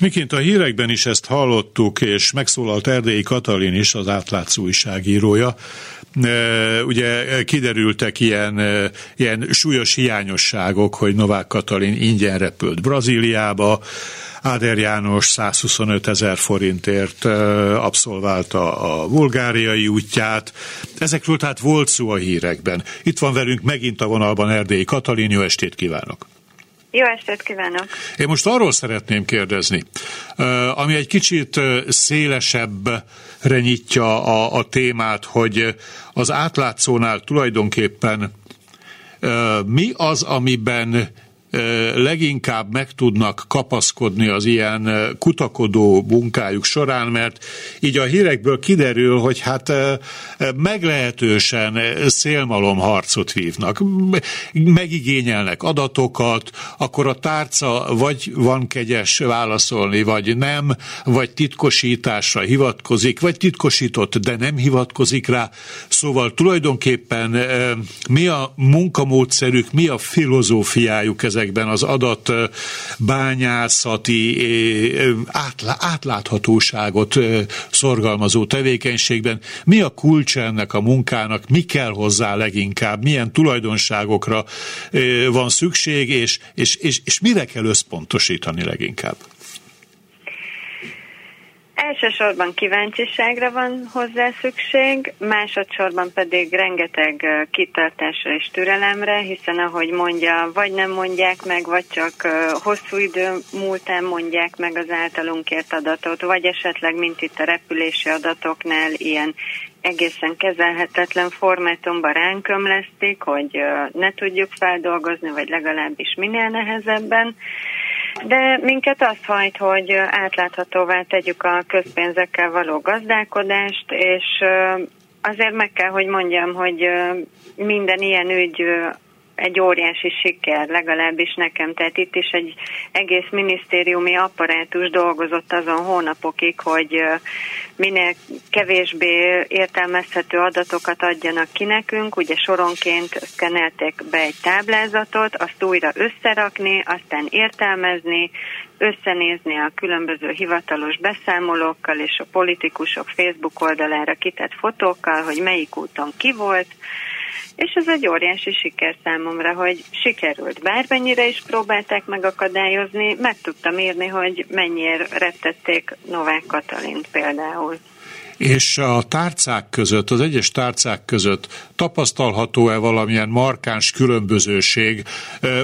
Miként a hírekben is ezt hallottuk, és megszólalt Erdélyi Katalin is, az átlátszó újságírója, ugye kiderültek ilyen, ilyen súlyos hiányosságok, hogy Novák Katalin ingyen repült Brazíliába, Áder János 125 ezer forintért abszolválta a bulgáriai útját. Ezekről tehát volt szó a hírekben. Itt van velünk megint a vonalban Erdélyi Katalin, jó estét kívánok! Jó estét kívánok! Én most arról szeretném kérdezni, ami egy kicsit szélesebbre nyitja a, a témát, hogy az átlátszónál tulajdonképpen mi az, amiben leginkább meg tudnak kapaszkodni az ilyen kutakodó munkájuk során, mert így a hírekből kiderül, hogy hát meglehetősen szélmalomharcot vívnak, megigényelnek adatokat, akkor a tárca vagy van kegyes válaszolni, vagy nem, vagy titkosításra hivatkozik, vagy titkosított, de nem hivatkozik rá. Szóval tulajdonképpen mi a munkamódszerük, mi a filozófiájuk ezek ezekben az adat bányászati átláthatóságot szorgalmazó tevékenységben. Mi a kulcs ennek a munkának, mi kell hozzá leginkább, milyen tulajdonságokra van szükség, és, és, és, és mire kell összpontosítani leginkább? Elsősorban kíváncsiságra van hozzá szükség, másodszorban pedig rengeteg kitartásra és türelemre, hiszen ahogy mondja, vagy nem mondják meg, vagy csak hosszú idő múltán mondják meg az általunk kért adatot, vagy esetleg, mint itt a repülési adatoknál, ilyen egészen kezelhetetlen formátumban ránk ömlesztik, hogy ne tudjuk feldolgozni, vagy legalábbis minél nehezebben. De minket azt hajt, hogy átláthatóvá tegyük a közpénzekkel való gazdálkodást, és azért meg kell, hogy mondjam, hogy minden ilyen ügy egy óriási siker, legalábbis nekem. Tehát itt is egy egész minisztériumi apparátus dolgozott azon hónapokig, hogy minél kevésbé értelmezhető adatokat adjanak ki nekünk. Ugye soronként szkenelték be egy táblázatot, azt újra összerakni, aztán értelmezni, összenézni a különböző hivatalos beszámolókkal és a politikusok Facebook oldalára kitett fotókkal, hogy melyik úton ki volt, és ez egy óriási siker számomra, hogy sikerült. Bármennyire is próbálták megakadályozni, meg tudtam írni, hogy mennyire rettették Novák Katalint például és a tárcák között, az egyes tárcák között tapasztalható-e valamilyen markáns különbözőség?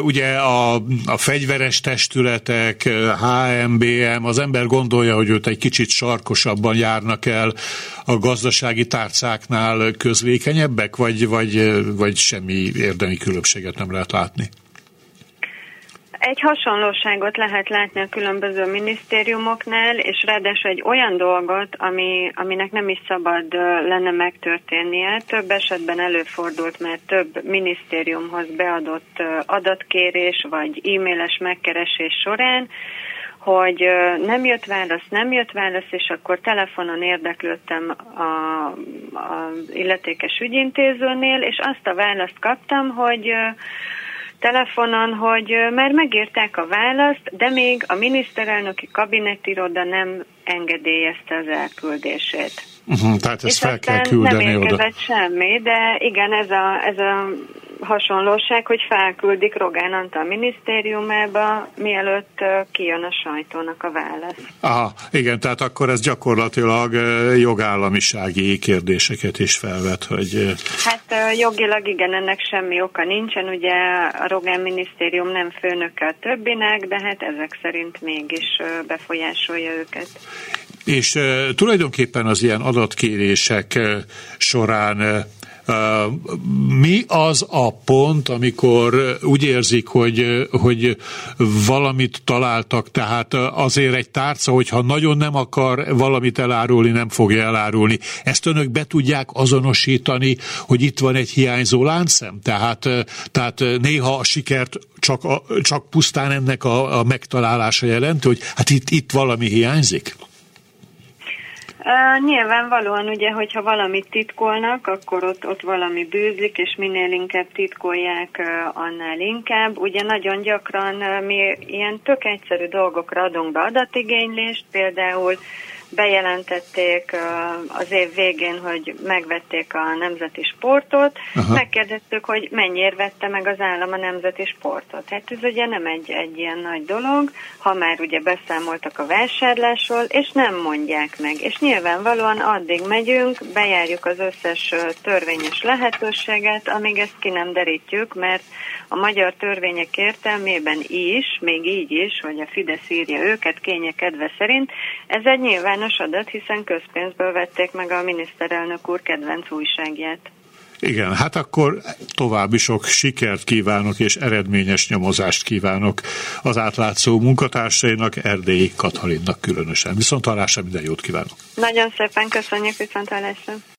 Ugye a, a fegyveres testületek, HMBM, az ember gondolja, hogy őt egy kicsit sarkosabban járnak el, a gazdasági tárcáknál közvékenyebbek, vagy, vagy, vagy semmi érdemi különbséget nem lehet látni? Egy hasonlóságot lehet látni a különböző minisztériumoknál, és ráadásul egy olyan dolgot, ami, aminek nem is szabad lenne megtörténnie. Több esetben előfordult, mert több minisztériumhoz beadott adatkérés vagy e-mailes megkeresés során, hogy nem jött válasz, nem jött válasz, és akkor telefonon érdeklődtem a, illetékes ügyintézőnél, és azt a választ kaptam, hogy telefonon, hogy már megírták a választ, de még a miniszterelnöki kabinetiroda nem engedélyezte az elküldését. Uh-huh, tehát ezt és fel kell küldeni nem oda. Nem semmi, de igen, ez a, ez a hasonlóság, hogy felküldik Rogán Antal minisztériumába, mielőtt kijön a sajtónak a válasz. Aha, igen, tehát akkor ez gyakorlatilag jogállamisági kérdéseket is felvet, hogy... Hát jogilag igen, ennek semmi oka nincsen, ugye a Rogán minisztérium nem főnöke a többinek, de hát ezek szerint mégis befolyásolja őket. És tulajdonképpen az ilyen adatkérések során mi az a pont, amikor úgy érzik, hogy, hogy valamit találtak, tehát azért egy tárca, hogyha nagyon nem akar valamit elárulni, nem fogja elárulni. Ezt önök be tudják azonosítani, hogy itt van egy hiányzó láncszem? Tehát, tehát néha a sikert csak, a, csak pusztán ennek a, a megtalálása jelenti, hogy hát itt, itt valami hiányzik? Uh, nyilvánvalóan ugye, hogyha valamit titkolnak, akkor ott, ott valami bűzlik, és minél inkább titkolják, annál inkább. Ugye nagyon gyakran mi ilyen tök egyszerű dolgokra adunk be adatigénylést, például bejelentették az év végén, hogy megvették a nemzeti sportot, Aha. megkérdeztük, hogy mennyiért vette meg az állam a nemzeti sportot. Hát ez ugye nem egy, egy ilyen nagy dolog, ha már ugye beszámoltak a vásárlásról, és nem mondják meg. És nyilvánvalóan addig megyünk, bejárjuk az összes törvényes lehetőséget, amíg ezt ki nem derítjük, mert a magyar törvények értelmében is, még így is, hogy a Fidesz írja őket kénye kedve szerint, ez egy nyilvános adat, hiszen közpénzből vették meg a miniszterelnök úr kedvenc újságját. Igen, hát akkor további sok sikert kívánok és eredményes nyomozást kívánok az átlátszó munkatársainak, Erdélyi Katalinnak különösen. Viszont hallásra minden jót kívánok! Nagyon szépen köszönjük, viszont hallásra!